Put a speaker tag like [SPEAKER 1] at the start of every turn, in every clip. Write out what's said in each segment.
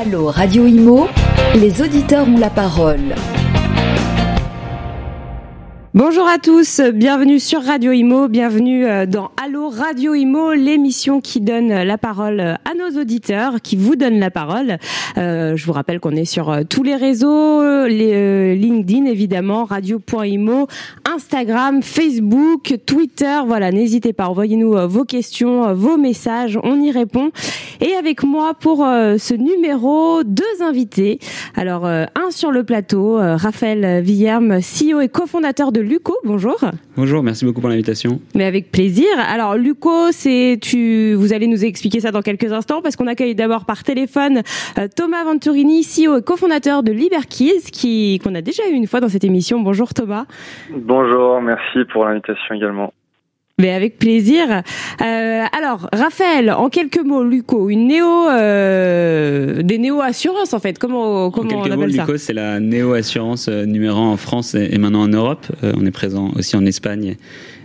[SPEAKER 1] Allô Radio Imo, les auditeurs ont la parole.
[SPEAKER 2] Bonjour à tous, bienvenue sur Radio Imo, bienvenue euh, dans Allo Radio Imo, l'émission qui donne la parole à nos auditeurs, qui vous donne la parole. Euh, je vous rappelle qu'on est sur euh, tous les réseaux, les, LinkedIn évidemment, radio.imo, Instagram, Facebook, Twitter. Voilà, n'hésitez pas, envoyez-nous vos questions, vos messages, on y répond. Et avec moi pour ce numéro, deux invités. Alors, un sur le plateau, Raphaël Villerme, CEO et cofondateur de Luco. Bonjour.
[SPEAKER 3] Bonjour, merci beaucoup pour l'invitation.
[SPEAKER 2] Mais avec plaisir. Alors Luco, c'est tu, vous allez nous expliquer ça dans quelques instants parce qu'on accueille d'abord par téléphone euh, Thomas Venturini, CEO et cofondateur de Liberkeys, qui qu'on a déjà eu une fois dans cette émission. Bonjour Thomas.
[SPEAKER 4] Bonjour, merci pour l'invitation également.
[SPEAKER 2] Mais avec plaisir. Euh, alors, Raphaël, en quelques mots, Luco, une néo, euh, des néo assurances en fait. Comment, comment
[SPEAKER 3] en quelques
[SPEAKER 2] on
[SPEAKER 3] mots,
[SPEAKER 2] ça?
[SPEAKER 3] Luco, c'est la néo assurance euh, numéro 1 en France et maintenant en Europe. Euh, on est présent aussi en Espagne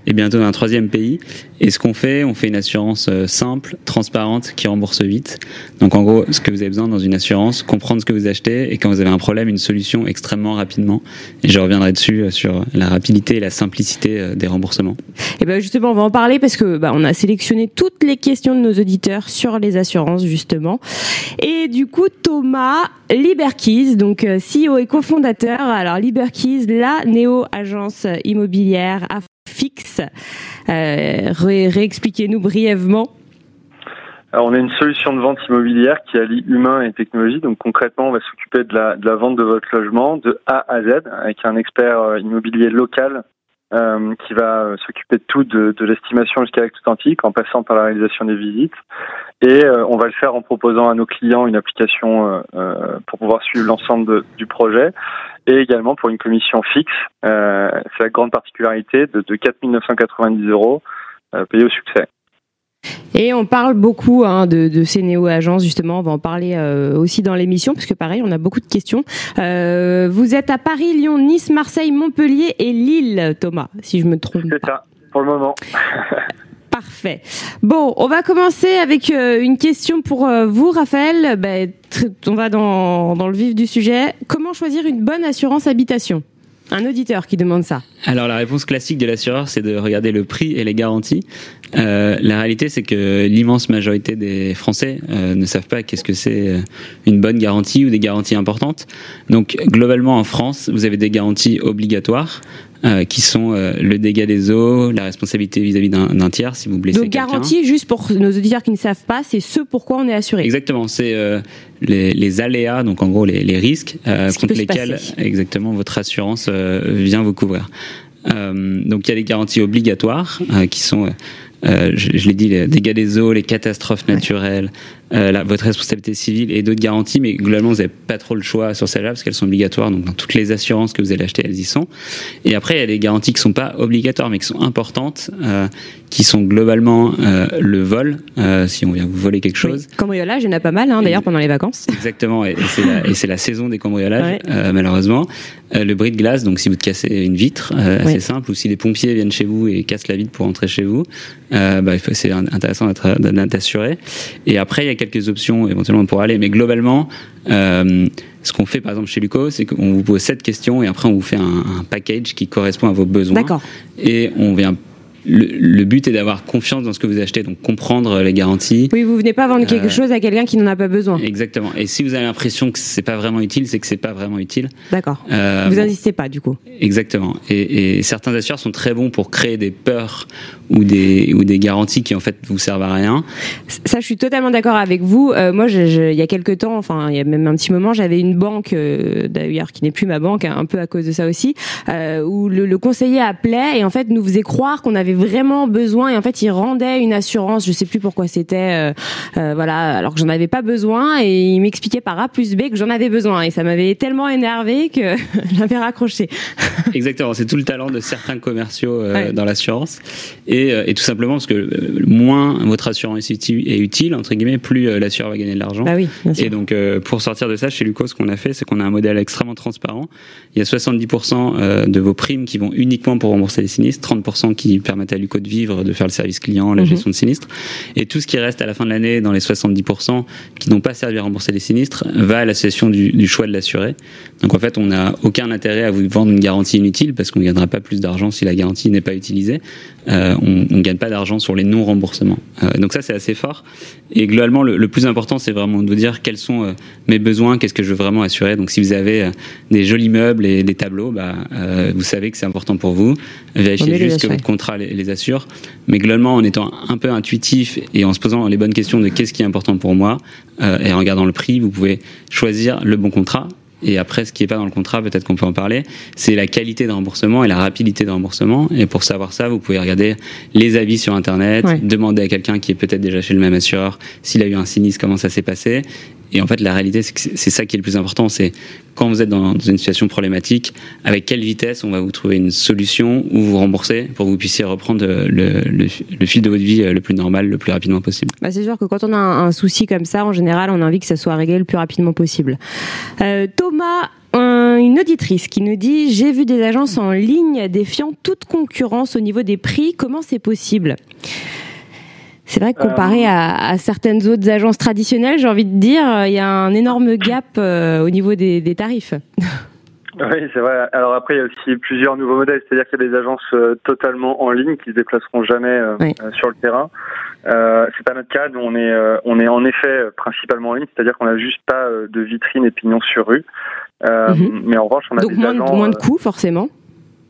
[SPEAKER 3] et bientôt dans un troisième pays. Et ce qu'on fait, on fait une assurance euh, simple, transparente, qui rembourse vite. Donc en gros, ce que vous avez besoin dans une assurance, comprendre ce que vous achetez et quand vous avez un problème, une solution extrêmement rapidement. Et je reviendrai dessus euh, sur la rapidité et la simplicité euh, des remboursements.
[SPEAKER 2] Et ben justement, on va en parler parce que bah, on a sélectionné toutes les questions de nos auditeurs sur les assurances justement. Et du coup, Thomas Liberkeys, donc CEO et cofondateur. Alors Liberkeys, la néo agence immobilière fixe. Euh, réexpliquez-nous brièvement.
[SPEAKER 4] Alors, on a une solution de vente immobilière qui allie humain et technologie. Donc concrètement, on va s'occuper de la, de la vente de votre logement de A à Z avec un expert euh, immobilier local euh, qui va euh, s'occuper de tout, de, de l'estimation jusqu'à l'acte authentique, en passant par la réalisation des visites. Et euh, on va le faire en proposant à nos clients une application euh, pour pouvoir suivre l'ensemble du projet, et également pour une commission fixe. C'est la grande particularité de, de 4 990 euros payés au succès.
[SPEAKER 2] Et on parle beaucoup hein, de, de, ces néo-agences, justement, on va en parler euh, aussi dans l'émission, parce que pareil, on a beaucoup de questions. Euh, vous êtes à Paris, Lyon, Nice, Marseille, Montpellier et Lille, Thomas, si je me trompe
[SPEAKER 4] C'est ça, pour le moment.
[SPEAKER 2] Parfait. Bon, on va commencer avec euh, une question pour vous, Raphaël. Ben, on va dans, dans le vif du sujet. Comment choisir une bonne assurance habitation? Un auditeur qui demande ça.
[SPEAKER 3] Alors la réponse classique de l'assureur, c'est de regarder le prix et les garanties. Euh, la réalité, c'est que l'immense majorité des Français euh, ne savent pas qu'est-ce que c'est euh, une bonne garantie ou des garanties importantes. Donc globalement en France, vous avez des garanties obligatoires euh, qui sont euh, le dégât des eaux, la responsabilité vis-à-vis d'un tiers si vous blessez
[SPEAKER 2] Donc garantie, juste pour nos auditeurs qui ne savent pas, c'est ce pourquoi on est assuré.
[SPEAKER 3] Exactement, c'est euh, les, les, aléas, donc en gros les, les risques contre lesquels exactement votre assurance vient vous couvrir. donc il y a des garanties obligatoires qui sont je, je l'ai dit, les dégâts des eaux, les catastrophes naturelles, euh, la, votre responsabilité civile et d'autres garanties, mais globalement, vous n'avez pas trop le choix sur celles-là parce qu'elles sont obligatoires. Donc, dans toutes les assurances que vous allez acheter, elles y sont. Et après, il y a des garanties qui sont pas obligatoires, mais qui sont importantes, euh, qui sont globalement euh, le vol, euh, si on vient vous voler quelque chose.
[SPEAKER 2] Oui. Cambriolage, il y en a pas mal, hein, d'ailleurs, pendant les vacances.
[SPEAKER 3] Exactement, et, et c'est la, la, saison des cambriolages, ouais. Euh, malheureusement. Euh, le bris de glace, donc si vous cassez une vitre, assez ouais. simple, ou si les pompiers viennent chez vous et cassent la vitre pour entrer chez vous, bah, c'est intéressant d'être assuré. Et après, il y a quelques options éventuellement pour aller, mais globalement, euh, ce qu'on fait par exemple chez Luco, c'est qu'on vous pose sept questions et après on vous fait un, un package qui correspond à vos besoins. Et on vient le, le, but est d'avoir confiance dans ce que vous achetez, donc comprendre les garanties.
[SPEAKER 2] Oui, vous venez pas vendre quelque euh, chose à quelqu'un qui n'en a pas besoin.
[SPEAKER 3] Exactement. Et si vous avez l'impression que c'est pas vraiment utile, c'est que c'est pas vraiment utile.
[SPEAKER 2] D'accord. Euh, vous insistez pas du coup.
[SPEAKER 3] Exactement. Et, et, certains assureurs sont très bons pour créer des peurs ou des ou des garanties qui en fait vous servent à rien.
[SPEAKER 2] Ça, je suis totalement d'accord avec vous. Euh, moi, je, je, il y a quelques temps, enfin, il y a même un petit moment, j'avais une banque euh, d'ailleurs qui n'est plus ma banque, hein, un peu à cause de ça aussi, euh, où le, le conseiller appelait et en fait nous faisait croire qu'on avait vraiment besoin et en fait il rendait une assurance je sais plus pourquoi c'était voilà alors que j'en avais pas besoin et il m'expliquait par A plus B que j'en avais besoin et ça m'avait tellement énervé que j'avais raccroché
[SPEAKER 3] exactement c'est tout le talent de certains commerciaux ouais. dans l'assurance et, et, tout simplement parce que moins votre assurance est utile entre guillemets plus l'assureur va gagner de l'argent
[SPEAKER 2] bah oui,
[SPEAKER 3] et donc pour sortir de ça chez Luco ce qu'on a fait c'est qu'on a un modèle extrêmement transparent il y a 70% de vos primes qui vont uniquement pour rembourser les sinistres 30% qui permettent à Luco de vivre, de faire le service client, la mhm. gestion de sinistres. Et tout ce qui reste à la fin de l'année dans les 70% qui n'ont pas servi à rembourser les sinistres va à l'association du, du choix de l'assuré. Donc en fait, on n'a aucun intérêt à vous vendre une garantie inutile parce qu'on ne gagnera pas plus d'argent si la garantie n'est pas utilisée. Euh, on ne gagne pas d'argent sur les non-remboursements. Euh, donc ça, c'est assez fort. Et globalement, le, plus important, c'est vraiment de vous dire quels sont euh, mes besoins, qu'est-ce que je veux vraiment assurer. Donc si vous avez euh, des jolis meubles et des tableaux, bah, vous savez que c'est important pour vous. Vérifiez juste que votre contrat les, les, assure. Mais globalement, en étant un peu intuitif et en se posant les bonnes questions de qu'est-ce qui est important pour moi, et en regardant le prix, vous pouvez choisir le bon contrat et après, ce qui n'est pas dans le contrat, peut-être qu'on peut en parler, c'est la qualité de remboursement et la rapidité de remboursement. Et pour savoir ça, vous pouvez regarder les avis sur Internet, demander à quelqu'un qui est peut-être déjà chez le même assureur s'il a eu un sinistre, comment ça s'est passé. Et en fait, la réalité, c'est que c'est ça qui est le plus important, c'est quand vous êtes dans une situation problématique, avec quelle vitesse on va vous trouver une solution ou vous rembourser pour que vous puissiez reprendre le, fil de votre vie le plus normal, le plus rapidement possible.
[SPEAKER 2] Bah c'est sûr que quand on a un, souci comme ça, en général, on a envie que ça soit réglé le plus rapidement possible. Euh, Thomas, une auditrice qui nous dit j'ai vu des agences en ligne défiant toute concurrence au niveau des prix. Comment c'est possible? C'est vrai que comparé euh, à, certaines autres agences traditionnelles, j'ai envie de dire, euh, il y a un énorme gap euh, au niveau des, tarifs.
[SPEAKER 4] Oui, c'est vrai. Alors après, il y a aussi plusieurs nouveaux modèles, c'est-à-dire qu'il y a des agences totalement en ligne qui se déplaceront jamais sur le terrain. C'est pas notre cas. Nous, on est, on est en effet principalement en ligne, c'est-à-dire qu'on n'a juste pas de vitrine et pignon sur rue. Mhm. Mais en revanche, on a
[SPEAKER 2] Donc
[SPEAKER 4] des
[SPEAKER 2] moins, moins de coûts, forcément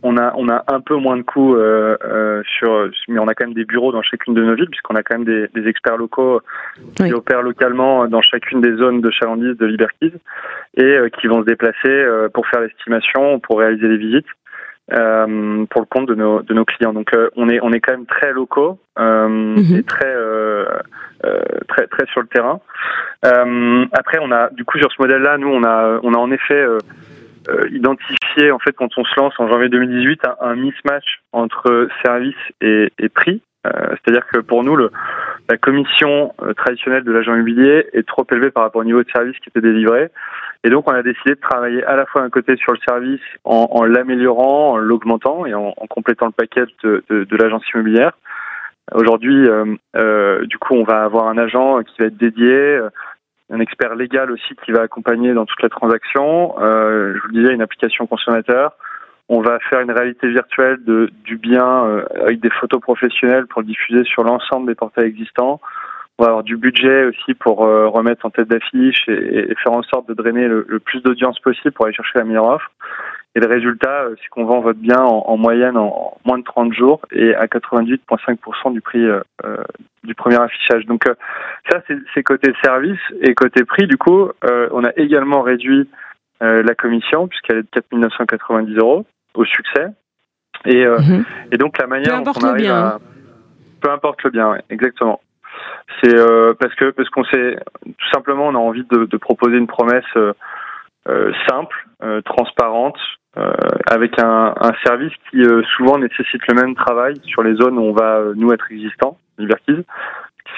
[SPEAKER 4] on a on a un peu moins de coûts euh, euh, sur mais on a quand même des bureaux dans chacune de nos villes puisqu'on a quand même des, des experts locaux qui opèrent localement dans chacune des zones de chalandise de Liberties et euh, qui vont se déplacer pour faire l'estimation pour réaliser les visites euh, pour le compte de nos de nos clients. Donc on est on est quand même très locaux mhm. et très très très sur le terrain. Après on a du coup sur ce modèle là nous on a on a en effet euh, identifier en fait quand on se lance en janvier 2018 un, mismatch entre service et, prix. Euh, c'est-à-dire que pour nous, le, la commission euh, traditionnelle de l'agent immobilier est trop élevée par rapport au niveau de service qui était délivré. Et donc, on a décidé de travailler à la fois d'un côté sur le service en, en l'améliorant, en l'augmentant et en, en, complétant le paquet de, de, de l'agence immobilière. Aujourd'hui, euh, du coup, on va avoir un agent qui va être dédié un expert légal aussi qui va accompagner dans toute la transaction. Euh, je vous le disais, une application consommateur. On va faire une réalité virtuelle de, du bien euh, avec des photos professionnelles pour le diffuser sur l'ensemble des portails existants. On va avoir du budget aussi pour euh, remettre en tête d'affiche et, et, faire en sorte de drainer le, le plus d'audience possible pour aller chercher la meilleure offre. Et le résultat, euh, c'est qu'on vend votre bien en, en, moyenne en moins de 30 jours et à 98,5% du prix euh, euh, du premier affichage. Donc ça, c'est côté service et côté prix. Du coup, on a également réduit la commission puisqu'elle est de 4 990 euros au succès. Et, mhm. et donc la manière
[SPEAKER 2] dont on arrive à... Hein.
[SPEAKER 4] Peu importe le bien, exactement. C'est parce que parce qu'on sait tout simplement on a envie de, de proposer une promesse simple, transparente, euh, avec un, un, service qui euh, souvent nécessite le même travail sur les zones où on va euh, nous être existants, Liberties.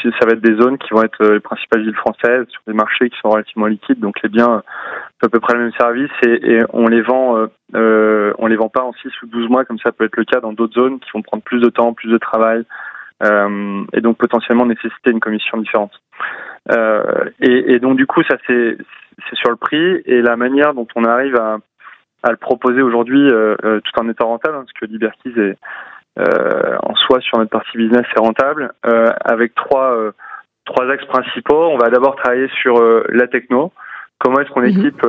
[SPEAKER 4] Ça va être des zones qui vont être les principales villes françaises, sur des marchés qui sont relativement liquides, donc les biens à peu près le même service et, et on les vend, euh, on les vend pas en 6 ou 12 mois comme ça peut être le cas dans d'autres zones qui vont prendre plus de temps, plus de travail euh, et donc potentiellement nécessiter une commission différente. Euh, et, et, donc du coup ça c'est sur le prix et la manière dont on arrive à à le proposer aujourd'hui euh, euh, tout en étant rentable, hein, parce que Liberties est euh, en soi sur notre partie business est rentable, avec trois trois axes principaux. On va d'abord travailler sur la techno. Comment est-ce qu'on mhm. équipe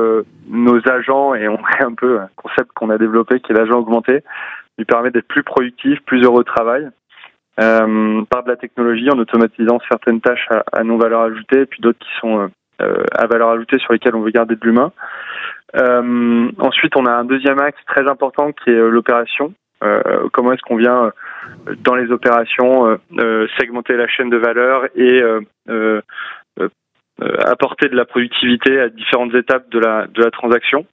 [SPEAKER 4] nos agents et on crée un peu un concept qu'on a développé qui est l'agent augmenté, lui permet d'être plus productif, plus heureux au travail. Euh, par de la technologie en automatisant certaines tâches à, à non valeur ajoutée et puis d'autres qui sont euh, à valeur ajoutée sur lesquelles on veut garder de l'humain. Euh, ensuite, on a un deuxième axe très important qui est euh, l'opération. Euh, comment est-ce qu'on vient dans les opérations segmenter la chaîne de valeur et apporter de la productivité à différentes étapes de la de la transaction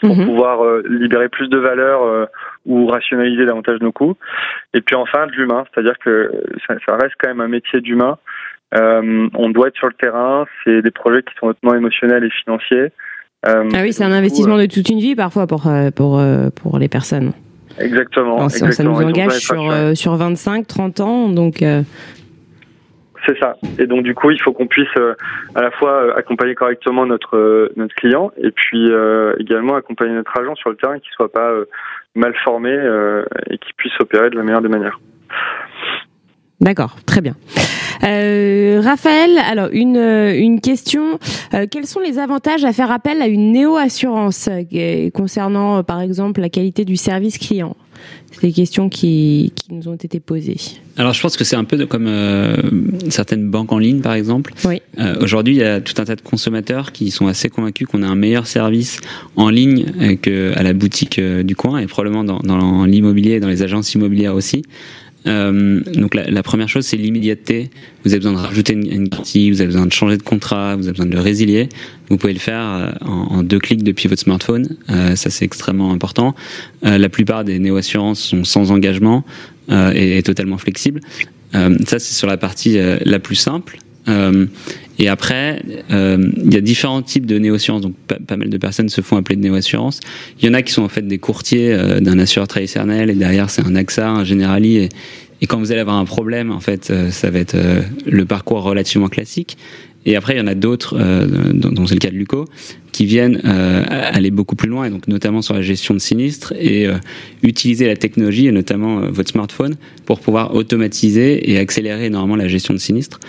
[SPEAKER 4] pour mhm. pouvoir libérer plus de valeur ou rationaliser davantage nos coûts. Et puis enfin de l'humain, c'est-à-dire que ça, ça, reste quand même un métier d'humain. Euh, on doit être sur le terrain, c'est des projets qui sont hautement émotionnels et financiers.
[SPEAKER 2] Euh, ah oui, c'est un investissement de toute une vie parfois pour, euh, pour, pour les personnes.
[SPEAKER 4] Exactement.
[SPEAKER 2] Ça nous engage sur, sur 25, 30 ans, donc.
[SPEAKER 4] C'est ça. Et donc du coup, il faut qu'on puisse euh, à la fois euh, accompagner correctement notre euh, notre client et puis également accompagner notre agent sur le terrain qui soit pas mal formé et qui puisse opérer de la meilleure des manières.
[SPEAKER 2] D'accord, très bien. Euh, Raphaël, alors une, une question. quels sont les avantages à faire appel à une néo-assurance concernant, par exemple, la qualité du service client? C'est des questions qui, qui, nous ont été posées.
[SPEAKER 3] Alors, je pense que c'est un peu comme euh, certaines banques en ligne, par exemple.
[SPEAKER 2] Oui.
[SPEAKER 3] Euh, Aujourd'hui, il y a tout un tas de consommateurs qui sont assez convaincus qu'on a un meilleur service en ligne qu'à la boutique euh, du coin et probablement dans, dans l'immobilier et dans les agences immobilières aussi. Euh, donc la, première chose, c'est l'immédiateté. Vous avez besoin de rajouter une, une, garantie, vous avez besoin de changer de contrat, vous avez besoin de le résilier. Vous pouvez le faire euh, en, deux clics depuis votre smartphone. Euh, ça, c'est extrêmement important. La plupart des néo-assurances sont sans engagement et, et, totalement flexibles. Ça, c'est sur la partie la plus simple. Et après, euh, il y a différents types de néo-assurances. Donc, pas, mal de personnes se font appeler de néo-assurance. Il y en a qui sont en fait des courtiers euh, d'un assureur traditionnel et derrière c'est un AXA, un Generali. Et, quand vous allez avoir un problème, en fait, euh, ça va être euh, le parcours relativement classique. Et après, il y en a d'autres, euh, dont c'est le cas de Luco, qui viennent euh, aller beaucoup plus loin, et donc notamment sur la gestion de sinistres, et euh, utiliser la technologie, et notamment votre smartphone, pour pouvoir automatiser et accélérer énormément la gestion de sinistres.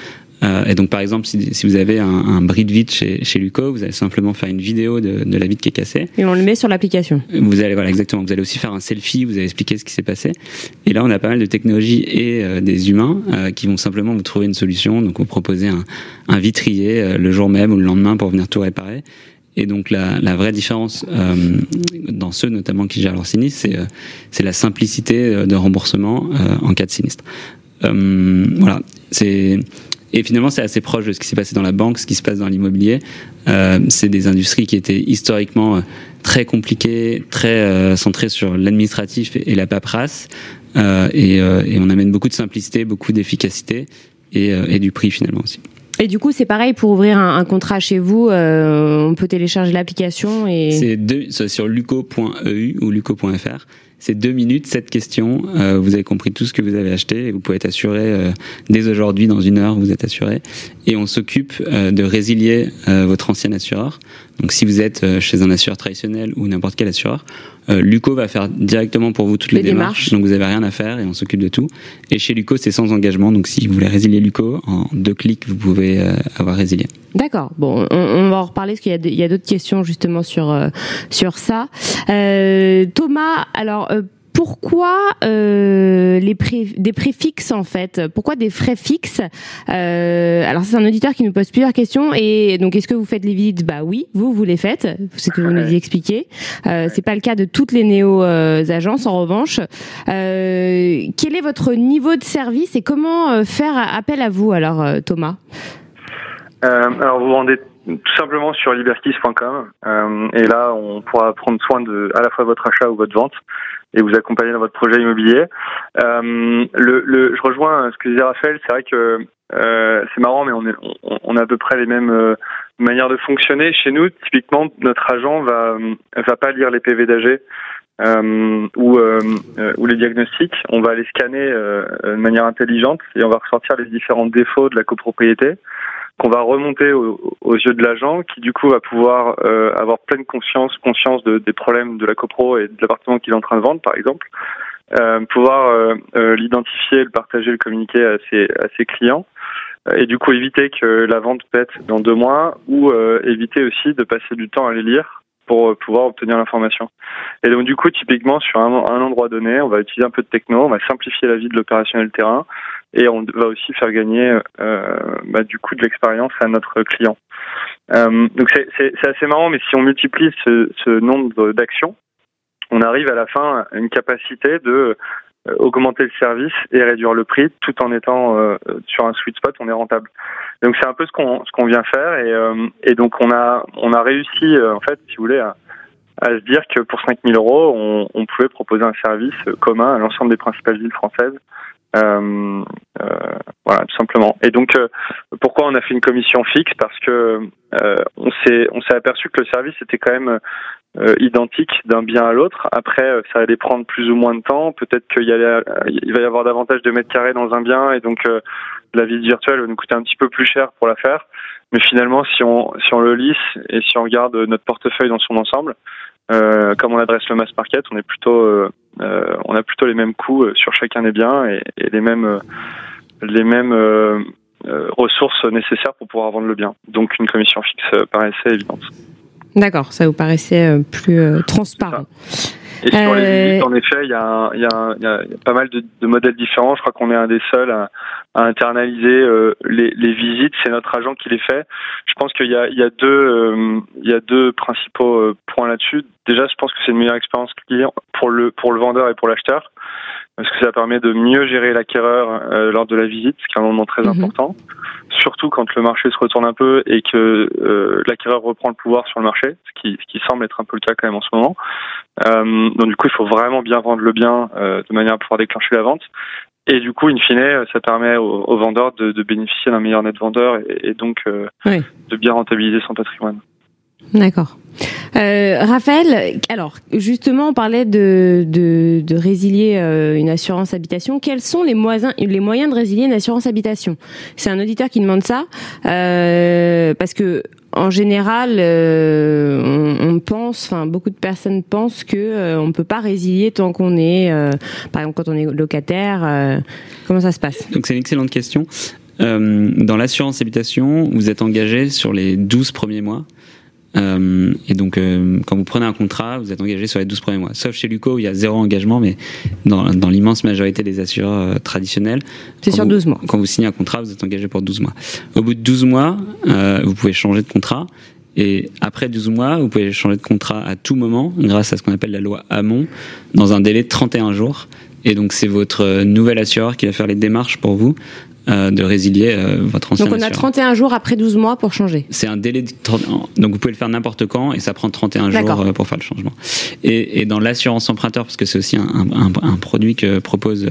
[SPEAKER 3] Euh, et donc, par exemple, si, si vous avez un, un, bris de vitre chez, chez Luco, vous allez simplement faire une vidéo de, de la vitre qui est cassée.
[SPEAKER 2] Et on le met sur l'application.
[SPEAKER 3] Vous allez, voilà, exactement. Vous allez aussi faire un selfie, vous allez expliquer ce qui s'est passé. Et là, on a pas mal de technologies et euh, des humains euh, qui vont simplement vous trouver une solution. Donc, vous proposez un, un vitrier euh, le jour même ou le lendemain pour venir tout réparer. Et donc la, la vraie différence euh, dans ceux notamment qui gèrent leur sinistre, c'est euh, c'est la simplicité de remboursement euh, en cas de sinistre. Euh, voilà, c'est et finalement, c'est assez proche de ce qui s'est passé dans la banque, ce qui se passe dans l'immobilier. Euh, c'est des industries qui étaient historiquement euh, très compliquées, très euh, centrées sur l'administratif et, la paperasse. Euh, et, et, on amène beaucoup de simplicité, beaucoup d'efficacité et, et, du prix finalement aussi.
[SPEAKER 2] Et du coup, c'est pareil pour ouvrir un, un contrat chez vous, on peut télécharger l'application et.
[SPEAKER 3] C'est sur luco.eu ou luco.fr c'est deux minutes, sept questions. Euh, vous avez compris tout ce que vous avez acheté et vous pouvez être assuré euh, dès aujourd'hui, dans une heure, vous êtes assuré. Et on s'occupe euh, de résilier votre ancien assureur. Donc si vous êtes chez un assureur traditionnel ou n'importe quel assureur, Luco va faire directement pour vous toutes les, les démarches, démarches, Donc vous n'avez rien à faire et on s'occupe de tout. Et chez Luco, c'est sans engagement. Donc si vous voulez résilier Luco, en deux clics, vous pouvez avoir résilié.
[SPEAKER 2] D'accord. Bon, on, on, va en reparler parce qu'il y a, d'autres questions justement sur sur ça. Thomas, alors pourquoi euh, les pré des préfixes en fait? Pourquoi des frais fixes? Euh, Alors c'est un auditeur qui nous pose plusieurs questions et donc est-ce que vous faites les visites? Bah oui, vous vous les faites, c'est ce que vous nous y expliquez. Euh, c'est pas le cas de toutes les néo agences en revanche. quel est votre niveau de service et comment faire appel à vous alors Thomas?
[SPEAKER 4] Euh, alors vous vendez tout simplement sur liberkiss.com euh, et là on pourra prendre soin de à la fois votre achat ou votre vente et vous accompagner dans votre projet immobilier. Euh, le, le, je rejoins ce que disait Raphaël, c'est vrai que euh, c'est marrant, mais on, est, on, on, a à peu près les mêmes euh, manières de fonctionner. Chez nous, typiquement, notre agent va va pas lire les PV d'AG euh, ou, euh, ou les diagnostics. On va les scanner de manière intelligente et on va ressortir les différents défauts de la copropriété qu'on va remonter au, aux yeux de l'agent, qui du coup va pouvoir euh, avoir pleine conscience, conscience de, des problèmes de la copro et de l'appartement qu'il est en train de vendre, par exemple, euh, pouvoir euh, l'identifier, le partager, le communiquer à ses, clients, et du coup éviter que la vente pète dans deux mois, ou éviter aussi de passer du temps à les lire pour pouvoir obtenir l'information. Et donc du coup, typiquement sur un, un, endroit donné, on va utiliser un peu de techno, on va simplifier la vie de l'opérationnel terrain et on va aussi faire gagner euh, bah, du coup de l'expérience à notre client. Euh, donc c'est assez marrant, mais si on multiplie ce, nombre d'actions, on arrive à la fin à une capacité de euh, augmenter le service et réduire le prix tout en étant sur un sweet spot, on est rentable. Donc c'est un peu ce qu'on ce qu'on vient faire et, et donc on a on a réussi en fait, si vous voulez, à, se dire que pour 5000 euros, on pouvait proposer un service commun à l'ensemble des principales villes françaises euh, euh, voilà, tout simplement. Et donc, euh, pourquoi on a fait une commission fixe? Parce que on s'est on s'est aperçu que le service était quand même identiques d'un bien à l'autre. Après, ça allait prendre plus ou moins de temps. Peut-être qu'il y il va y avoir davantage de mètres carrés dans un bien et donc la visite virtuelle va nous coûter un petit peu plus cher pour la faire. Mais finalement, si on, si on le lisse et si on regarde notre portefeuille dans son ensemble, euh, comme on adresse le mass market, on est plutôt, euh, euh on a plutôt les mêmes coûts euh, sur chacun des biens et, et les mêmes, euh, les mêmes ressources nécessaires pour pouvoir vendre le bien. Donc une commission fixe paraissait évidente.
[SPEAKER 2] D'accord, ça vous paraissait plus transparent.
[SPEAKER 4] Et sur les visites, en effet, il y a, y, a, y a, pas mal de, de, modèles différents. Je crois qu'on est un des seuls à, à internaliser euh, les, les, visites. C'est notre agent qui les fait. Je pense qu'il y a, il y a deux, euh, il y a deux principaux euh, points là-dessus. Déjà, je pense que c'est une meilleure expérience client pour le pour le vendeur et pour l'acheteur parce que ça permet de mieux gérer l'acquéreur euh, lors de la visite, ce qui est un moment très mhm. important. Surtout quand le marché se retourne un peu et que euh, l'acquéreur reprend le pouvoir sur le marché, ce qui, ce qui semble être un peu le cas quand même en ce moment. Euh, donc du coup, il faut vraiment bien vendre le bien euh, de manière à pouvoir déclencher la vente. Et du coup, in fine, ça permet aux, vendeurs de, de bénéficier d'un meilleur net vendeur et, et donc de bien rentabiliser son patrimoine.
[SPEAKER 2] D'accord. Euh, Raphaël, alors justement, on parlait de, résilier euh, une assurance habitation. Quels sont les moyens, de résilier une assurance habitation? C'est un auditeur qui demande ça euh, parce que en général, on, on, pense, enfin beaucoup de personnes pensent que on peut pas résilier tant qu'on est, par exemple quand on est locataire. comment ça se passe?
[SPEAKER 3] Donc c'est une excellente question. dans l'assurance habitation, vous êtes engagé sur les 12 premiers mois. Euh, et donc, euh, quand vous prenez un contrat, vous êtes engagé sur les 12 premiers mois. Sauf chez Luco, où il y a zéro engagement, mais dans, dans l'immense majorité des assureurs euh, traditionnels.
[SPEAKER 2] C'est sur 12 mois.
[SPEAKER 3] Quand vous signez un contrat, vous êtes engagé pour 12 mois. Au bout de 12 mois, euh, vous pouvez changer de contrat. Et après 12 mois, vous pouvez changer de contrat à tout moment, grâce à ce qu'on appelle la loi Hamon, dans un délai de 31 jours. Et donc, c'est votre nouvel assureur qui va faire les démarches pour vous euh, de résilier euh, votre ancien
[SPEAKER 2] Donc on a 31 jours après 12 mois pour changer.
[SPEAKER 3] C'est un délai de 30... donc vous pouvez le faire n'importe quand et ça prend 31 jours euh, pour faire le changement. Et, et dans l'assurance emprunteur, parce que c'est aussi un, un, un, produit que propose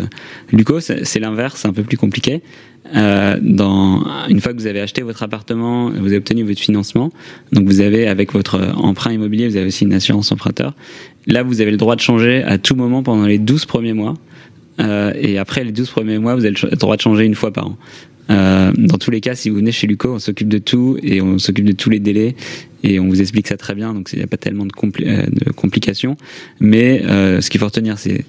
[SPEAKER 3] Luco, c'est l'inverse, c'est un peu plus compliqué. Euh, dans une fois que vous avez acheté votre appartement, vous avez obtenu votre financement, donc vous avez avec votre emprunt immobilier, vous avez aussi une assurance emprunteur. Là, vous avez le droit de changer à tout moment pendant les 12 premiers mois. Euh, et après les 12 premiers mois, vous avez le droit de changer une fois par an. Euh, dans tous les cas, si vous venez chez Luco, on s'occupe de tout et on s'occupe de tous les délais et on vous explique ça très bien, donc il n'y a pas tellement de, euh, complications. Mais ce qu'il faut retenir, c'est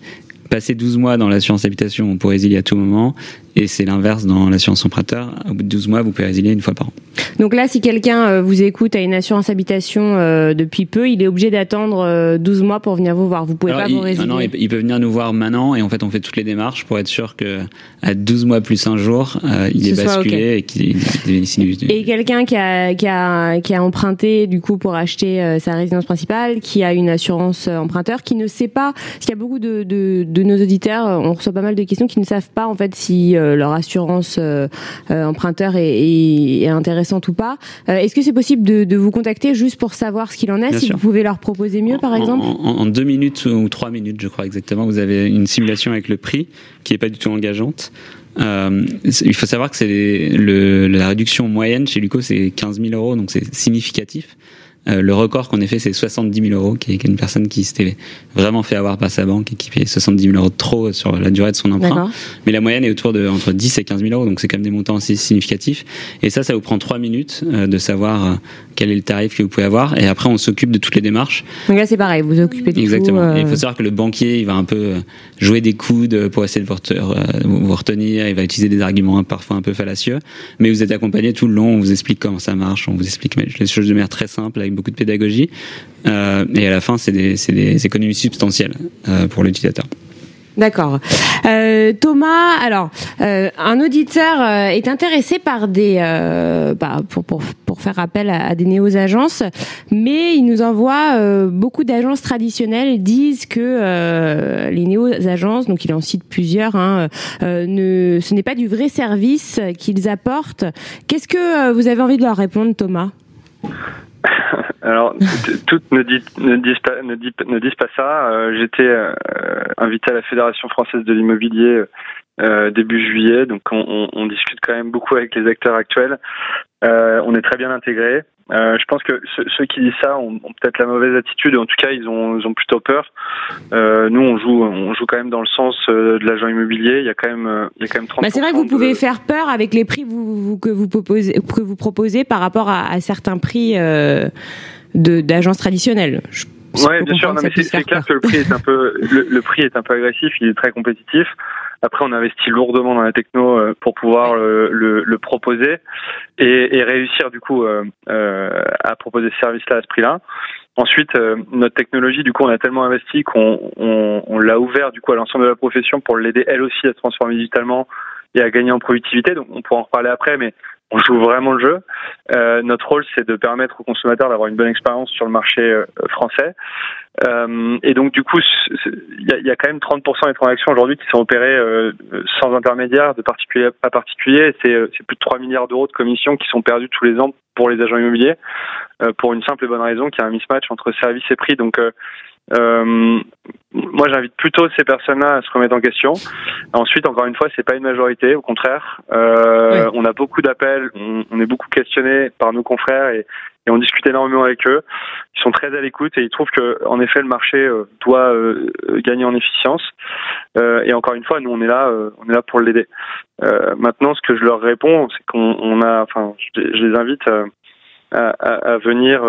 [SPEAKER 3] passer 12 mois dans l'assurance habitation, on peut résilier à tout moment. Et c'est l'inverse dans l'assurance emprunteur. Au bout de 12 mois, vous pouvez résilier une fois par an.
[SPEAKER 2] Donc là, si quelqu'un euh, vous écoute à une assurance habitation euh, depuis peu, il est obligé d'attendre 12 euh, mois pour venir vous voir. Vous pouvez pas vous résilier.
[SPEAKER 3] Non, il peut venir nous voir maintenant et en fait, on fait toutes les démarches pour être sûr que à 12 mois plus un jour, il est basculé et qu'il bénéficie
[SPEAKER 2] Et quelqu'un qui a, qui, a, qui a emprunté du coup pour acheter sa résidence principale, qui a une assurance emprunteur, qui ne sait pas, parce qu'il y a beaucoup de, de, de nos auditeurs, on reçoit pas mal de questions qui ne savent pas en fait si leur assurance euh, euh, emprunteur est, intéressante ou pas. Est-ce que c'est possible de, vous contacter juste pour savoir ce qu'il en est, si vous pouvez leur proposer mieux, par exemple?
[SPEAKER 3] en, deux minutes ou trois minutes, je crois exactement, vous avez une simulation avec le prix qui est pas du tout engageante. il faut savoir que c'est la réduction moyenne chez Luco, c'est 15 000 euros, donc c'est significatif. Euh, le record qu'on ait fait, c'est 70 000 euros, qui est une personne qui s'était vraiment fait avoir par sa banque et qui payait 70 000 euros de trop sur la durée de son emprunt. Mais la moyenne est autour de entre 10 et 15 000 euros, donc c'est quand même des montants assez significatifs. Et ça, ça vous prend trois minutes euh, de savoir euh, quel est le tarif que vous pouvez avoir. Et après, on s'occupe de toutes les démarches.
[SPEAKER 2] Donc là, c'est pareil, vous occupez de
[SPEAKER 3] Exactement.
[SPEAKER 2] Tout,
[SPEAKER 3] il faut savoir que le banquier, il va un peu jouer des coudes pour essayer de vous retenir. Il va utiliser des arguments parfois un peu fallacieux. Mais vous êtes accompagné tout le long. On vous explique comment ça marche. On vous explique les choses de manière très simple avec beaucoup de pédagogie. Euh, et à la fin, c'est des, économies substantielles euh, pour l'utilisateur.
[SPEAKER 2] D'accord. Euh, Thomas, alors un auditeur est intéressé par des bah, pour, faire appel à, des néo-agences, mais il nous envoie beaucoup d'agences traditionnelles disent que les néo-agences, donc il en cite plusieurs, hein, ne, ce n'est pas du vrai service qu'ils apportent. Qu'est-ce que vous avez envie de leur répondre, Thomas?
[SPEAKER 4] alors, toutes ne, disent, pas, ne, disent, pas ça. Euh, J'étais euh, invité à la Fédération française de l'immobilier euh, début juillet, donc on, on, discute quand même beaucoup avec les acteurs actuels. On est très bien intégré. Euh, je pense que ceux, qui disent ça ont, peut-être la mauvaise attitude. En tout cas, ils ont, ils ont plutôt peur. Euh, nous, on joue, on joue quand même dans le sens euh, de l'agent immobilier. Il y a quand même, il y a quand même 30
[SPEAKER 2] bah C'est vrai que vous pouvez faire peur avec les prix vous, que vous proposez, que vous proposez par rapport à, à certains prix euh, d'agences traditionnelles.
[SPEAKER 4] Oui, bien sûr. c'est clair que le prix est un peu, le, le, prix est un peu agressif. Il est très compétitif. Après, on investit lourdement dans la techno euh, pour pouvoir le, le, le proposer et, et, réussir du coup euh, euh à proposer ce service-là à ce prix-là. Ensuite, euh, notre technologie, du coup, on a tellement investi qu'on on, on l'a ouvert du coup à l'ensemble de la profession pour l'aider elle aussi à se transformer digitalement et à gagner en productivité. Donc, on pourra en reparler après, mais on joue vraiment le jeu. Euh, notre rôle, c'est de permettre aux consommateurs d'avoir une bonne expérience sur le marché euh, français. Euh, et donc, du coup, il y a, y a, quand même 30% des transactions aujourd'hui qui sont opérées euh, sans intermédiaire, de particulier à particulier. C'est plus de 3 milliards d'euros de commissions qui sont perdus tous les ans pour les agents immobiliers, pour une simple et bonne raison qu'il y a un mismatch entre service et prix. Donc, euh, moi, j'invite plutôt ces personnes-là à se remettre en question. Ensuite, encore une fois, c'est pas une majorité, au contraire. Euh, On a beaucoup d'appels, on, on, est beaucoup questionné par nos confrères et, et, on discute énormément avec eux. Ils sont très à l'écoute et ils trouvent que, en effet, le marché euh, doit euh, gagner en efficience. Euh, et encore une fois, nous, on est là, on est là pour l'aider. maintenant, ce que je leur réponds, c'est qu'on a, enfin, je, je les invite à, à, à venir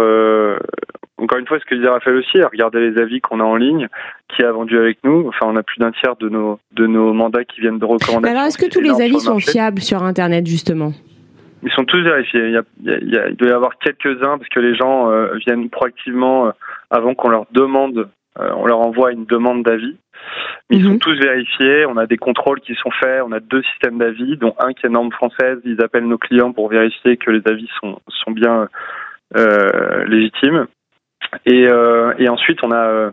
[SPEAKER 4] encore une fois, ce que disait Raphaël aussi, regardez les avis qu'on a en ligne, qui a vendu avec nous. Enfin, on a plus d'un tiers de nos, de nos mandats qui viennent de recommandations.
[SPEAKER 2] alors, est-ce que tous les avis sont fiables sur Internet, justement?
[SPEAKER 4] Ils sont tous vérifiés. Il, y a, il, doit y avoir quelques-uns, parce que les gens euh, viennent proactivement euh, avant qu'on leur demande, euh, on leur envoie une demande d'avis. Mais ils sont mhm. tous vérifiés. On a des contrôles qui sont faits. On a deux systèmes d'avis, dont un qui est norme française. Ils appellent nos clients pour vérifier que les avis sont, sont bien légitimes. Et, et ensuite, on a,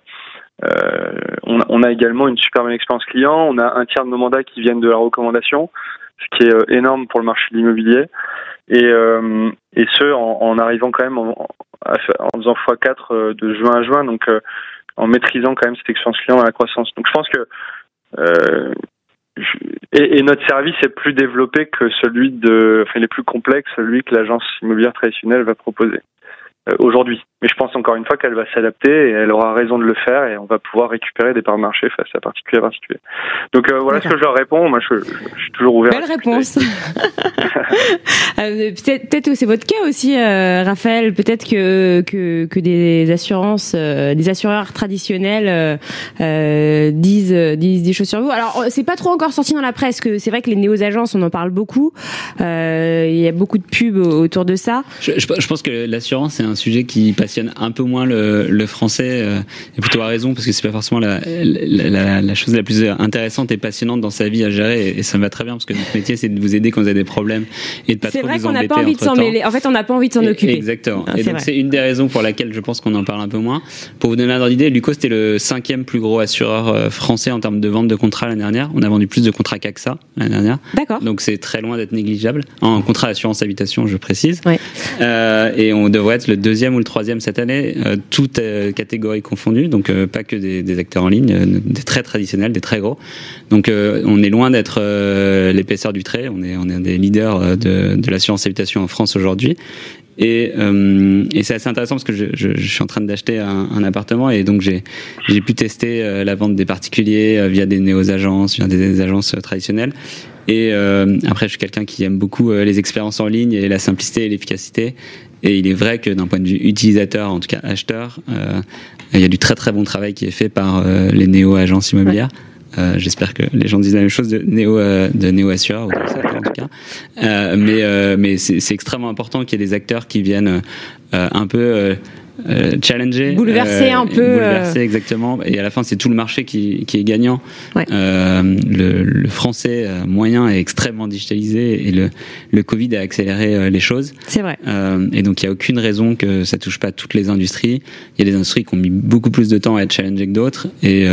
[SPEAKER 4] euh, on, on, a également une super bonne expérience client. On a un tiers de nos mandats qui viennent de la recommandation, ce qui est énorme pour le marché de l'immobilier. Et, et ce, en, arrivant quand même en, faisant x4 de juin à juin, donc en maîtrisant quand même cette expérience client à la croissance. Donc je pense que euh, et, et, notre service est plus développé que celui de, enfin, il est plus complexe, celui que l'agence immobilière traditionnelle va proposer. Euh, aujourd'hui. Mais je pense encore une fois qu'elle va s'adapter et elle aura raison de le faire et on va pouvoir récupérer des parts de marché face à particulier à particulier. Donc euh, voilà ce que je leur réponds. Moi, je, je, suis toujours ouvert.
[SPEAKER 2] Belle réponse. euh, peut-être peut que c'est votre cas aussi, euh, Raphaël. Peut-être que, que, que des assurances, euh, des assureurs traditionnels disent disent des choses sur vous. Alors c'est pas trop encore sorti dans la presse. Que c'est vrai que les néo agences, on en parle beaucoup. A beaucoup de pubs autour de ça.
[SPEAKER 3] Je, je pense que l'assurance c'est un sujet qui passionne un peu moins le, le français, euh, et plutôt à raison, parce que c'est pas forcément la, la, la, chose la plus intéressante et passionnante dans sa vie à gérer, et, ça me va très bien, parce que notre métier, c'est de vous aider quand vous avez des problèmes et de pas trop vous embêter. C'est vrai qu'on n'a pas envie de s'en mêler.
[SPEAKER 2] En fait, on n'a pas envie de s'en occuper.
[SPEAKER 3] Exactement. et donc, c'est une des raisons pour laquelle je pense qu'on en parle un peu moins. Pour vous donner un ordre d'idée, Luco, c'était le cinquième plus gros assureur euh, français en termes de vente de contrats l'année dernière. On a vendu plus de contrats qu'AXA l'année dernière.
[SPEAKER 2] D'accord.
[SPEAKER 3] Donc, c'est très loin d'être négligeable. En contrat d'assurance habitation, je précise. Ouais. Euh, et on devrait être le deuxième ou le troisième cette année, euh, toutes euh, catégories confondues, donc euh, pas que des, des, acteurs en ligne, des très traditionnels, des très gros. Donc on est loin d'être l'épaisseur du trait, on est, on est un des leaders de, de l'assurance habitation en France aujourd'hui. Et, euh, et c'est assez intéressant parce que je, je, je suis en train d'acheter un, un, appartement et donc j'ai pu tester la vente des particuliers via des néo-agences, via des agences traditionnelles. Et après, je suis quelqu'un qui aime beaucoup les expériences en ligne et la simplicité et l'efficacité. Et il est vrai que d'un point de vue utilisateur, en tout cas acheteur, euh, il y a du très très bon travail qui est fait par euh, les néo-agences immobilières. Euh, J'espère que les gens disent la même chose de néo euh, de néo assureurs ou en tout cas. Euh, mais mais c'est extrêmement important qu'il y ait des acteurs qui viennent un peu euh, challenger,
[SPEAKER 2] bouleverser un peu,
[SPEAKER 3] bouleverser exactement. Et à la fin, c'est tout le marché qui, qui est gagnant. Ouais. Euh, le, le, français moyen est extrêmement digitalisé et le, le Covid a accéléré les choses.
[SPEAKER 2] C'est vrai.
[SPEAKER 3] Euh, et donc, il n'y a aucune raison que ça touche pas toutes les industries. Il y a des industries qui ont mis beaucoup plus de temps à être challengées que d'autres, et,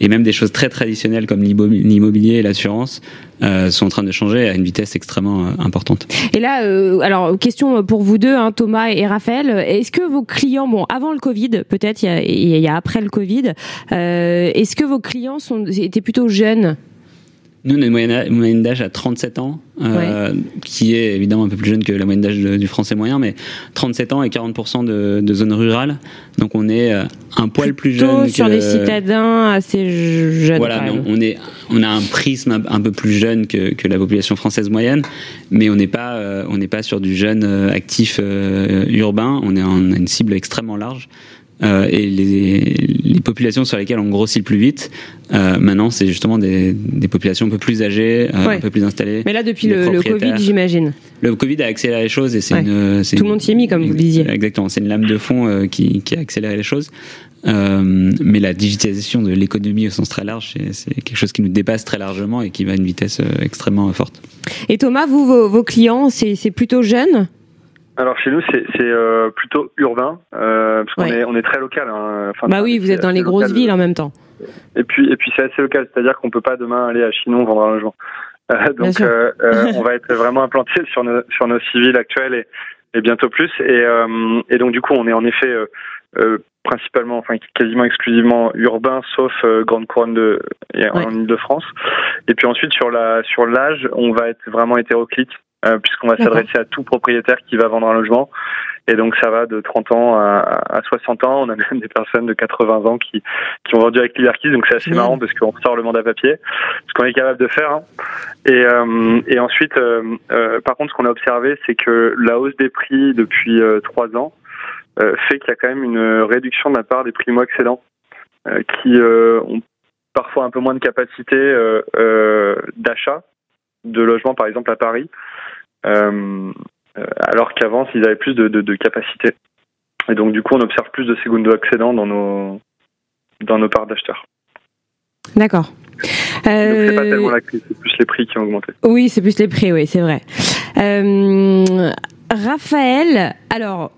[SPEAKER 3] et même des choses très traditionnelles comme l'immobilier et l'assurance euh, sont en train de changer à une vitesse extrêmement euh, importante.
[SPEAKER 2] Et là, euh, alors question pour vous deux, hein, Thomas et Raphaël, est-ce que vos clients, bon, avant le Covid, peut-être, il, il y, a après le Covid, est-ce que vos clients sont, étaient plutôt jeunes?
[SPEAKER 3] Nous, on a une moyenne d'âge à 37 ans, euh, qui est évidemment un peu plus jeune que la moyenne d'âge du français moyen, mais 37 ans et 40% de, de zones rurales. Donc on est euh, un poil plus jeune.
[SPEAKER 2] sur des citadins assez jeunes.
[SPEAKER 3] Voilà, on, est, on a un prisme un, peu plus jeune que, que, la population française moyenne, mais on n'est pas, euh, on n'est pas sur du jeune actif urbain. On est en, une cible extrêmement large. Euh, et les, les, populations sur lesquelles on grossit le plus vite, euh, maintenant, c'est justement des, des, populations un peu plus âgées, euh, un peu plus installées.
[SPEAKER 2] Mais là, depuis le, le, Covid, j'imagine.
[SPEAKER 3] Le Covid a accéléré les choses et c'est ouais.
[SPEAKER 2] une. Tout le monde s'y est mis, comme vous le disiez.
[SPEAKER 3] Exactement, c'est une lame de fond euh, qui, qui, a accéléré les choses. Euh, mais la digitalisation de l'économie au sens très large, c'est quelque chose qui nous dépasse très largement et qui va à une vitesse extrêmement forte.
[SPEAKER 2] Et Thomas, vous, vos, vos clients, c'est plutôt jeunes
[SPEAKER 4] alors chez nous c'est euh, plutôt urbain euh, parce qu'on est on est très local. Hein.
[SPEAKER 2] Enfin, bah oui, vous êtes dans les grosses villes en même temps.
[SPEAKER 4] Et puis et puis c'est assez local, c'est-à-dire qu'on peut pas demain aller à Chinon vendre un logement. Euh, donc euh, euh, on va être vraiment implanté sur nos sur nos civils actuels et, et bientôt plus. Et, euh, et donc du coup on est en effet principalement, enfin quasiment exclusivement urbain, sauf grande couronne de en Ile-de-France. Et puis ensuite sur la sur l'âge, on va être vraiment hétéroclite. Euh, puisqu'on va s'adresser à tout propriétaire qui va vendre un logement. Et donc ça va de 30 ans à, à 60 ans. On a même des personnes de 80 ans qui, qui ont vendu avec Liberkeys, donc c'est assez marrant parce qu'on sort le mandat papier, ce qu'on est capable de faire. Hein. Et, euh, et ensuite, euh, euh, par contre, ce qu'on a observé, c'est que la hausse des prix depuis euh, trois ans fait qu'il y a quand même une réduction de la part des primo-accédants qui ont parfois un peu moins de capacité d'achat de logement, par exemple à Paris, euh, euh, alors qu'avant, ils avaient plus de, de, de, capacité. Et donc, du coup, on observe plus de secondo accédants dans nos, dans nos parts d'acheteurs.
[SPEAKER 2] D'accord.
[SPEAKER 4] Euh... c'est pas tellement la crise, c'est plus les prix qui ont augmenté.
[SPEAKER 2] Oui, c'est plus les prix, oui, c'est vrai. Euh, Raphaël, alors,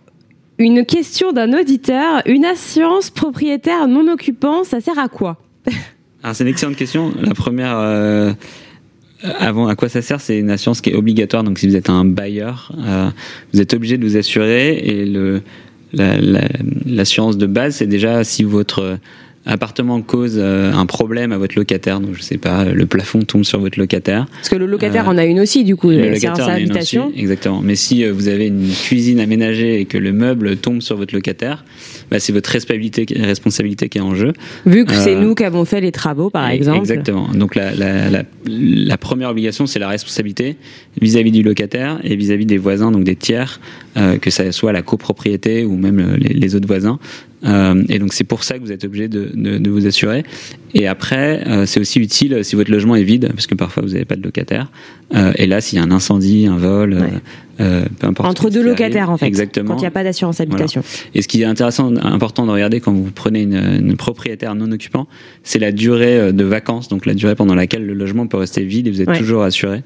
[SPEAKER 2] une question d'un auditeur. Une assurance propriétaire non occupant, ça sert à quoi?
[SPEAKER 3] Alors, c'est une excellente question. La première, euh, euh, avant, à quoi ça sert? C'est une assurance qui est obligatoire. Donc, si vous êtes un bailleur, euh, vous êtes obligé de vous assurer. Et le, l'assurance la, de base, c'est déjà si votre appartement cause euh, un problème à votre locataire, donc je sais pas, le plafond tombe sur votre locataire.
[SPEAKER 2] Parce que le locataire euh, en a une aussi, du coup, le locataire en a une aussi,
[SPEAKER 3] exactement. Mais si euh, vous avez une cuisine aménagée et que le meuble tombe sur votre locataire, bah, c'est votre responsabilité, responsabilité qui est en jeu.
[SPEAKER 2] Vu que c'est nous qui avons fait les travaux, par exemple.
[SPEAKER 3] Exactement. Donc la, la, la, la première obligation, c'est la responsabilité vis-à-vis du locataire et vis-à-vis des voisins, donc des tiers, euh, que ça soit la copropriété ou même les, les autres voisins. Euh, et donc c'est pour ça que vous êtes obligé de, de, de, vous assurer. Et après, euh, c'est aussi utile si votre logement est vide, parce que parfois vous n'avez pas de locataire. Euh, et là, s'il y a un incendie, un vol, ouais. Euh, peu importe.
[SPEAKER 2] Entre deux locataires,
[SPEAKER 3] arrive.
[SPEAKER 2] en fait.
[SPEAKER 3] Exactement.
[SPEAKER 2] Quand il n'y a pas d'assurance habitation.
[SPEAKER 3] Voilà. Et ce qui est intéressant, important de regarder quand vous prenez une, une propriétaire non occupant, c'est la durée de vacances, donc la durée pendant laquelle le logement peut rester vide et vous êtes ouais. toujours assuré.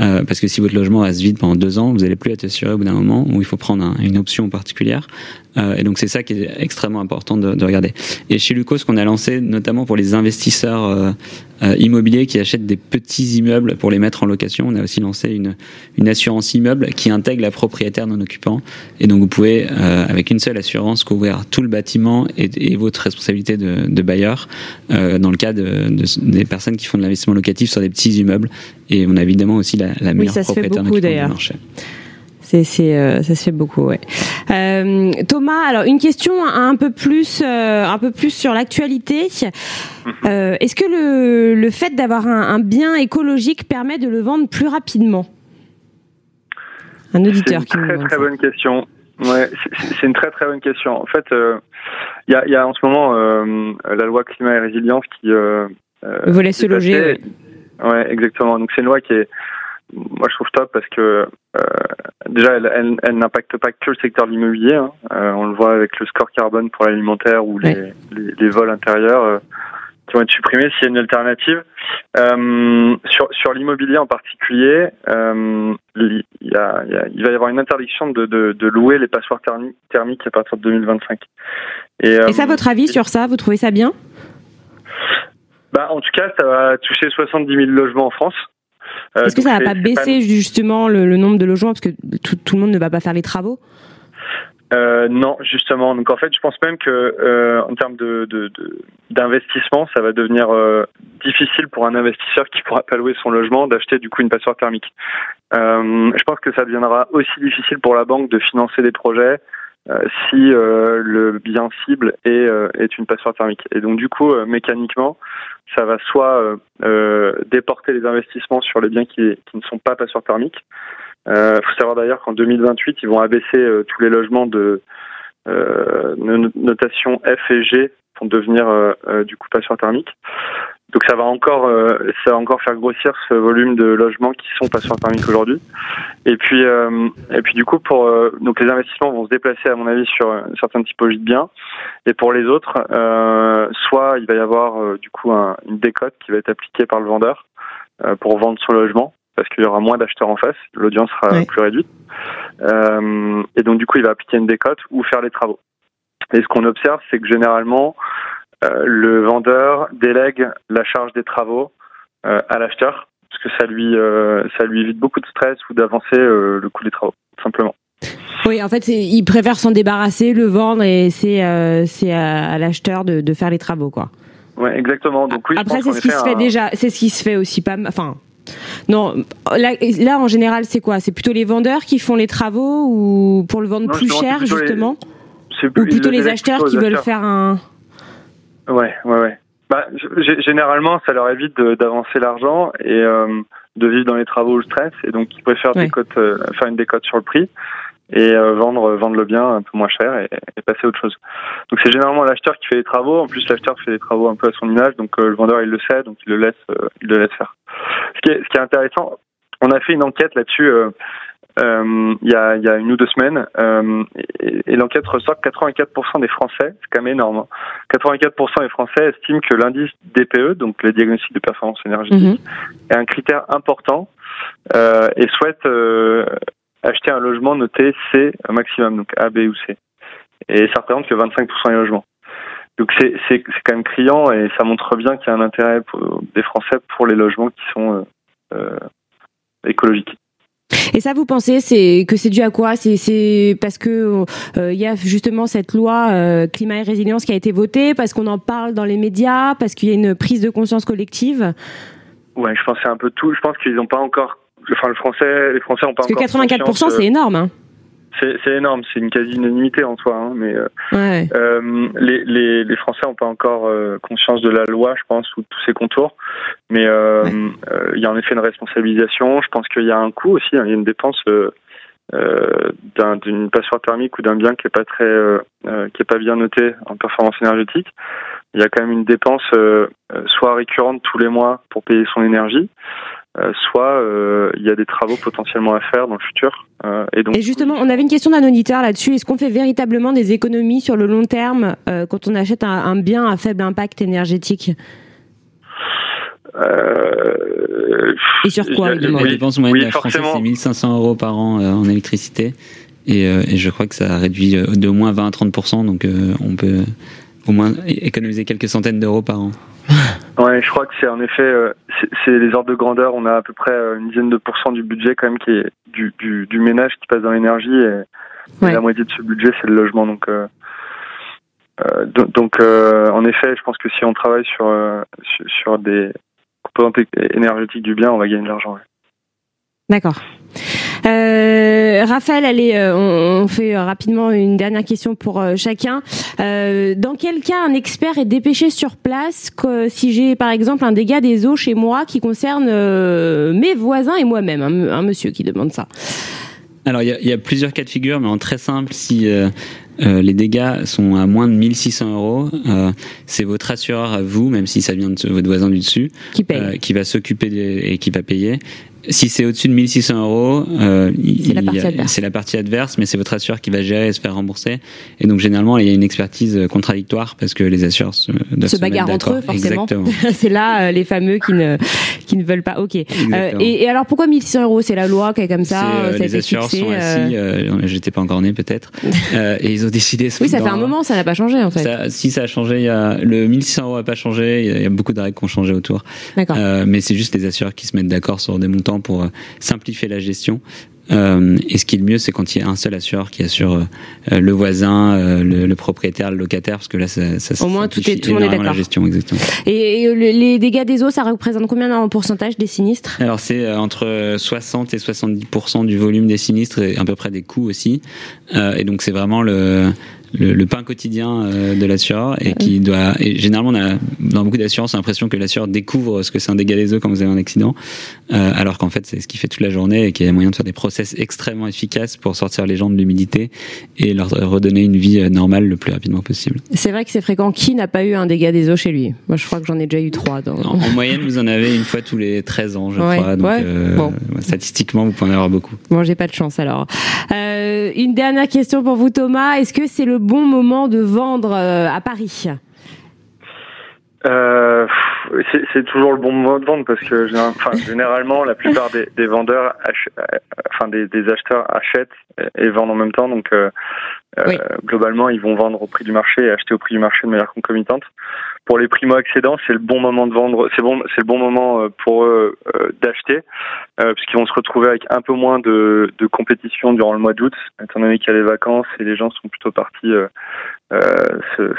[SPEAKER 3] Euh, parce que si votre logement reste vide pendant deux ans, vous n'allez plus être assuré au bout d'un moment où il faut prendre un, une option particulière. Euh, et donc c'est ça qui est extrêmement important de, de, regarder. Et chez Lucas, ce qu'on a lancé, notamment pour les investisseurs euh, euh, immobiliers qui achètent des petits immeubles pour les mettre en location, on a aussi lancé une, une assurance immeuble qui intègre la propriétaire non occupant. Et donc vous pouvez, euh, avec une seule assurance, couvrir tout le bâtiment et, votre responsabilité de, de bailleur dans le cas de, de, des personnes qui font de l'investissement locatif sur des petits immeubles. Et on a évidemment aussi la, la meilleure
[SPEAKER 2] oui,
[SPEAKER 3] propriétaire
[SPEAKER 2] occupante
[SPEAKER 3] du marché.
[SPEAKER 2] C'est, c'est, euh, ça se fait beaucoup, ouais. Euh, Thomas, alors une question un peu plus, euh, un peu plus sur l'actualité. Euh, est-ce que le, le fait d'avoir un, un, bien écologique permet de le vendre plus rapidement? Un auditeur
[SPEAKER 4] qui me très très bonne question. Ouais, c'est, c'est une très très bonne question. En fait, il euh, y a, y, a, en ce moment euh, la loi climat et résilience qui
[SPEAKER 2] vous laisse se loger.
[SPEAKER 4] Ouais. Ouais, exactement. Donc c'est une loi qui est moi je trouve top parce que euh, déjà elle, elle, elle n'impacte pas que le secteur de l'immobilier. Hein. Euh, on le voit avec le score carbone pour l'alimentaire ou les, les, les, vols intérieurs euh, qui vont être supprimés s'il y a une alternative. Sur sur l'immobilier en particulier, il, y a, il, y a, il, va y avoir une interdiction de, de, de louer les passoires thermiques à partir de 2025.
[SPEAKER 2] Et, Et ça, votre avis sur ça? Vous trouvez ça bien?
[SPEAKER 4] Bah, en tout cas, ça va toucher 70 000 logements en France.
[SPEAKER 2] Euh, Est-ce que ça va pas baisser pas... justement le, le, nombre de logements parce que tout, tout, le monde ne va pas faire les travaux?
[SPEAKER 4] Euh, non, justement. Donc en fait, je pense même que euh, en termes de, d'investissement, ça va devenir euh, difficile pour un investisseur qui pourra pas louer son logement d'acheter du coup une passoire thermique. je pense que ça deviendra aussi difficile pour la banque de financer des projets si le bien cible est, est une passoire thermique. Et donc du coup, mécaniquement, ça va soit déporter les investissements sur les biens qui, qui ne sont pas passoires thermiques, il euh, faut savoir d'ailleurs qu'en 2028, ils vont abaisser euh, tous les logements de euh, notation F et G pour devenir du coup passion thermique. Donc ça va encore, ça va encore faire grossir ce volume de logements qui sont passion thermiques aujourd'hui. Et puis, et puis du coup, pour donc les investissements vont se déplacer à mon avis sur certaines typologies de biens. Et pour les autres, soit il va y avoir du coup une décote qui va être appliquée par le vendeur pour vendre son logement parce qu'il y aura moins d'acheteurs en face, l'audience sera plus réduite. Euh, et donc du coup, il va appliquer une décote ou faire les travaux. Et ce qu'on observe, c'est que généralement, euh, le vendeur délègue la charge des travaux euh, à l'acheteur, parce que ça lui, ça lui évite beaucoup de stress ou d'avancer le coût des travaux, simplement.
[SPEAKER 2] Oui, en fait, il préfère s'en débarrasser, le vendre, et c'est c'est à, l'acheteur de, de, faire les travaux, quoi.
[SPEAKER 4] Ouais, exactement. Donc oui,
[SPEAKER 2] Après, c'est ce qui se fait déjà, c'est ce qui se fait aussi pas, enfin, non, là, en général, c'est quoi? C'est plutôt les vendeurs qui font les travaux ou pour le vendre plus cher, justement? Ou plutôt les acheteurs qui veulent faire un.
[SPEAKER 4] Ouais, ouais, ouais. Bah, généralement, ça leur évite d'avancer l'argent et euh, de vivre dans les travaux le stress, et donc ils préfèrent euh, faire une décote sur le prix et euh, vendre vendre le bien un peu moins cher et, passer à autre chose. Donc c'est généralement l'acheteur qui fait les travaux. En plus l'acheteur fait les travaux un peu à son image, donc le vendeur il le sait, donc il le laisse il le laisse faire. Ce qui est ce qui est intéressant, on a fait une enquête là-dessus. Il y, a, y a une ou deux semaines, et, l'enquête ressort que 84% des Français, c'est quand même énorme, 84% hein, des Français estiment que l'indice DPE, donc le diagnostic de performance énergétique, mhm. est un critère important et souhaitent acheter un logement noté C maximum, donc A, B ou C. Et ça représente que 25% des logements. Donc c'est, c'est, c'est quand même criant et ça montre bien qu'il y a un intérêt des Français pour les logements qui sont euh, euh, écologiques.
[SPEAKER 2] Et ça, vous pensez, c'est que c'est dû à quoi? C'est, parce que euh, il y a justement cette loi climat et résilience qui a été votée, parce qu'on en parle dans les médias, parce qu'il y a une prise de conscience collective?
[SPEAKER 4] Ouais, je pense que c'est un peu tout. Je pense qu'ils n'ont pas encore enfin, le français, les Français ont pas
[SPEAKER 2] Parce que 84%, c'est énorme. Hein.
[SPEAKER 4] C'est énorme, c'est une quasi-unanimité en soi, hein, mais euh, euh, les, les, les, Français n'ont pas encore euh, conscience de la loi, je pense, ou de tous ses contours. Mais euh, euh, il y a en effet une responsabilisation. Je pense qu'il y a un coût aussi, hein, il y a une dépense d'une passoire thermique ou d'un bien qui est pas très, qui est pas bien noté en performance énergétique. Il y a quand même une dépense soit récurrente tous les mois pour payer son énergie, euh, soit euh, il y a des travaux potentiellement à faire dans le futur.
[SPEAKER 2] Euh, et, donc, et justement, on avait une question d'un auditeur là-dessus. Est-ce qu'on fait véritablement des économies sur le long terme quand on achète un, bien à faible impact énergétique? Et sur quoi
[SPEAKER 3] La dépense moyenne oui, Français, c'est 1500 euros par an en électricité. Et, et, je crois que ça réduit de moins 20 à 30%, donc on peut au moins économiser quelques centaines d'euros par an.
[SPEAKER 4] Ouais, je crois que c'est en effet, euh, c'est les ordres de grandeur. On a à peu près euh, une dizaine de pourcents du budget quand même qui est du, du, du ménage qui passe dans l'énergie et, la moitié de ce budget c'est le logement. Donc, euh, euh donc en effet, je pense que si on travaille sur sur, des composantes énergétiques du bien, on va gagner de l'argent.
[SPEAKER 2] D'accord. Euh, Raphaël, allez, euh, on, fait rapidement une dernière question pour euh, chacun. Euh, dans quel cas un expert est dépêché sur place que, si j'ai par exemple un dégât des eaux chez moi qui concerne mes voisins et moi-même, un, monsieur qui demande ça?
[SPEAKER 3] Alors il y, y, a plusieurs cas de figure, mais en très simple, si euh, les dégâts sont à moins de 1600 euros. Euh, c'est votre assureur à vous, même si ça vient de votre voisin du dessus,
[SPEAKER 2] qui, paye.
[SPEAKER 3] qui va s'occuper et qui va payer. Si c'est au-dessus de 1600 euros, euh, c'est la, partie adverse, mais c'est votre assureur qui va gérer et se faire rembourser. Et donc généralement, il y a une expertise contradictoire parce que les assureurs se,
[SPEAKER 2] se, bagarrent entre eux, forcément. c'est là euh, les fameux qui ne qui ne veulent pas. Ok. Euh, et, et, alors pourquoi 1600 euros? C'est la loi qui est comme ça.
[SPEAKER 3] Euh, les assureurs sont assis. J'étais pas encore né peut-être. et ils ont décidé.
[SPEAKER 2] Oui, ça fait un moment, ça n'a pas changé en fait.
[SPEAKER 3] Ça, si ça a changé, y a le 1600 euros n'a pas changé. Il y, a beaucoup de règles qui ont changé autour.
[SPEAKER 2] D'accord.
[SPEAKER 3] mais c'est juste les assureurs qui se mettent d'accord sur des montants pour simplifier la gestion. Euh, et ce qui est le mieux, c'est quand il y a un seul assureur qui assure euh, le voisin, euh, le, propriétaire, le locataire, parce que là, ça, ça
[SPEAKER 2] au moins tout est tout est.
[SPEAKER 3] La gestion, exactement.
[SPEAKER 2] Et, les dégâts des eaux, ça représente combien en pourcentage des sinistres?
[SPEAKER 3] Alors c'est entre 60 et 70 du volume des sinistres et à peu près des coûts aussi. et donc c'est vraiment le le, pain quotidien euh, de l'assureur et qui doit. Et généralement, on a dans beaucoup d'assurances l'impression que l'assureur découvre ce que c'est un dégât des eaux quand vous avez un accident, euh, alors qu'en fait c'est ce qu'il fait toute la journée et qu'il y a moyen de faire des process extrêmement efficaces pour sortir les gens de l'humidité et leur redonner une vie euh, normale le plus rapidement possible.
[SPEAKER 2] C'est vrai que c'est fréquent. Qui n'a pas eu un dégât des eaux chez lui? Moi, je crois que j'en ai déjà eu trois.
[SPEAKER 3] En, moyenne, vous en avez une fois tous les 13 ans, je crois. Donc, statistiquement, vous pouvez en avoir beaucoup.
[SPEAKER 2] Bon, j'ai pas de chance alors. une dernière question pour vous, Thomas. Est-ce que c'est le bon moment de vendre euh, à Paris
[SPEAKER 4] euh, c'est toujours le bon moment de vendre parce que généralement la plupart des, vendeurs, euh, enfin des, acheteurs achètent et vendent en même temps. Donc globalement, ils vont vendre au prix du marché et acheter au prix du marché de manière concomitante. Pour les primo-accédants, c'est le bon moment de vendre. C'est bon, c'est le bon moment pour eux d'acheter puisqu'ils vont se retrouver avec un peu moins de, de compétition durant le mois d'août, étant donné qu'il y a les vacances et les gens sont plutôt partis euh,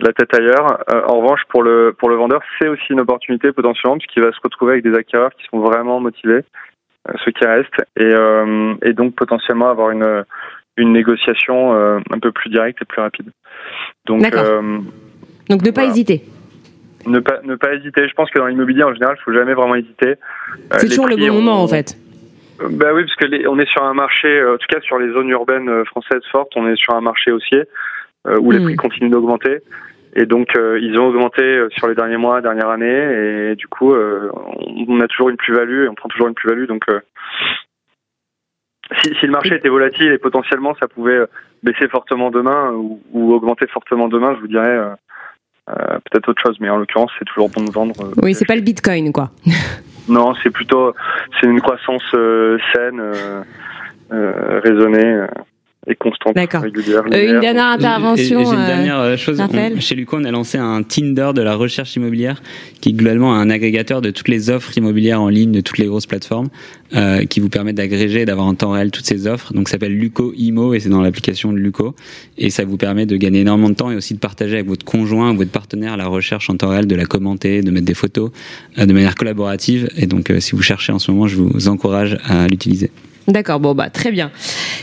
[SPEAKER 4] la tête ailleurs. Euh, en revanche, pour le pour le vendeur, c'est aussi une opportunité potentiellement puisqu'il va se retrouver avec des acquéreurs qui sont vraiment motivés, euh, ceux qui restent, et, et donc potentiellement avoir une une négociation un peu plus directe et plus rapide.
[SPEAKER 2] Donc, donc ne pas hésiter.
[SPEAKER 4] Ne pas, ne pas hésiter. Je pense que dans l'immobilier, en général, il faut jamais vraiment hésiter.
[SPEAKER 2] C'est toujours le bon moment, en fait.
[SPEAKER 4] Bah oui, parce que on est sur un marché, en tout cas sur les zones urbaines françaises fortes, on est sur un marché haussier. Euh, où les hmm. prix continuent d'augmenter. Et donc, euh, ils ont augmenté euh, sur les derniers mois, dernière année, et du coup, on a toujours une plus-value et on prend toujours une plus-value. Donc, si, si, le marché était volatile et potentiellement ça pouvait baisser fortement demain ou, ou augmenter fortement demain, je vous dirais peut-être autre chose. Mais en l'occurrence, c'est toujours bon de vendre.
[SPEAKER 2] oui, c'est pas le Bitcoin, quoi.
[SPEAKER 4] non, c'est plutôt c'est une croissance saine, raisonnée et constante, régulière.
[SPEAKER 2] Euh, une dernière intervention.
[SPEAKER 3] Et, une euh, dernière euh, chose. chez Luco, on a lancé un Tinder de la recherche immobilière qui est globalement un agrégateur de toutes les offres immobilières en ligne de toutes les grosses plateformes euh, qui vous permet d'agréger et d'avoir en temps réel toutes ces offres. Donc ça s'appelle Luco Imo et c'est dans l'application de Luco et ça vous permet de gagner énormément de temps et aussi de partager avec votre conjoint ou votre partenaire la recherche en temps réel, de la commenter, de mettre des photos de manière collaborative. Et donc si vous cherchez en ce moment, je vous encourage à l'utiliser.
[SPEAKER 2] D'accord, bon bah très bien.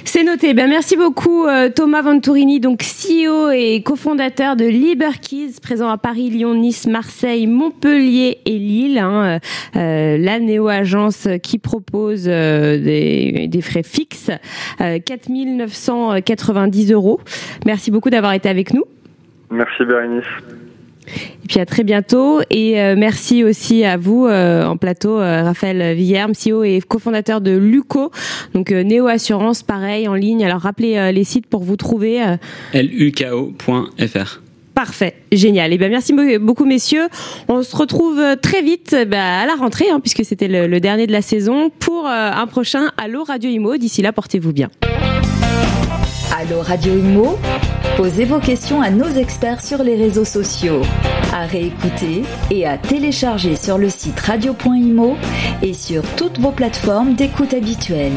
[SPEAKER 2] C'est noté. Ben merci beaucoup euh, Thomas Venturini, donc CEO et cofondateur de Liberkeys, présent à Paris, Lyon, Nice, Marseille, Montpellier et Lille. Hein, euh, la néo-agence qui propose euh, des, des, frais fixes, 4990 euros. Merci beaucoup d'avoir été avec nous.
[SPEAKER 4] Merci Bérénice.
[SPEAKER 2] Et puis à très bientôt. Et euh, merci aussi à vous euh, en plateau, euh, Raphaël Villerme, CEO et cofondateur de Luco. Donc Néo Assurance, pareil, en ligne. Alors rappelez les sites pour vous trouver.
[SPEAKER 3] luko.fr.
[SPEAKER 2] Parfait, génial. Et eh bien merci beaucoup messieurs. On se retrouve très vite bah, à la rentrée, hein, puisque c'était le, le, dernier de la saison, pour un prochain Allo Radio Imo. D'ici là, portez-vous bien.
[SPEAKER 1] Allo Radio Imo Posez vos questions à nos experts sur les réseaux sociaux. À réécouter et à télécharger sur le site radio.imo et sur toutes vos plateformes d'écoute habituelles.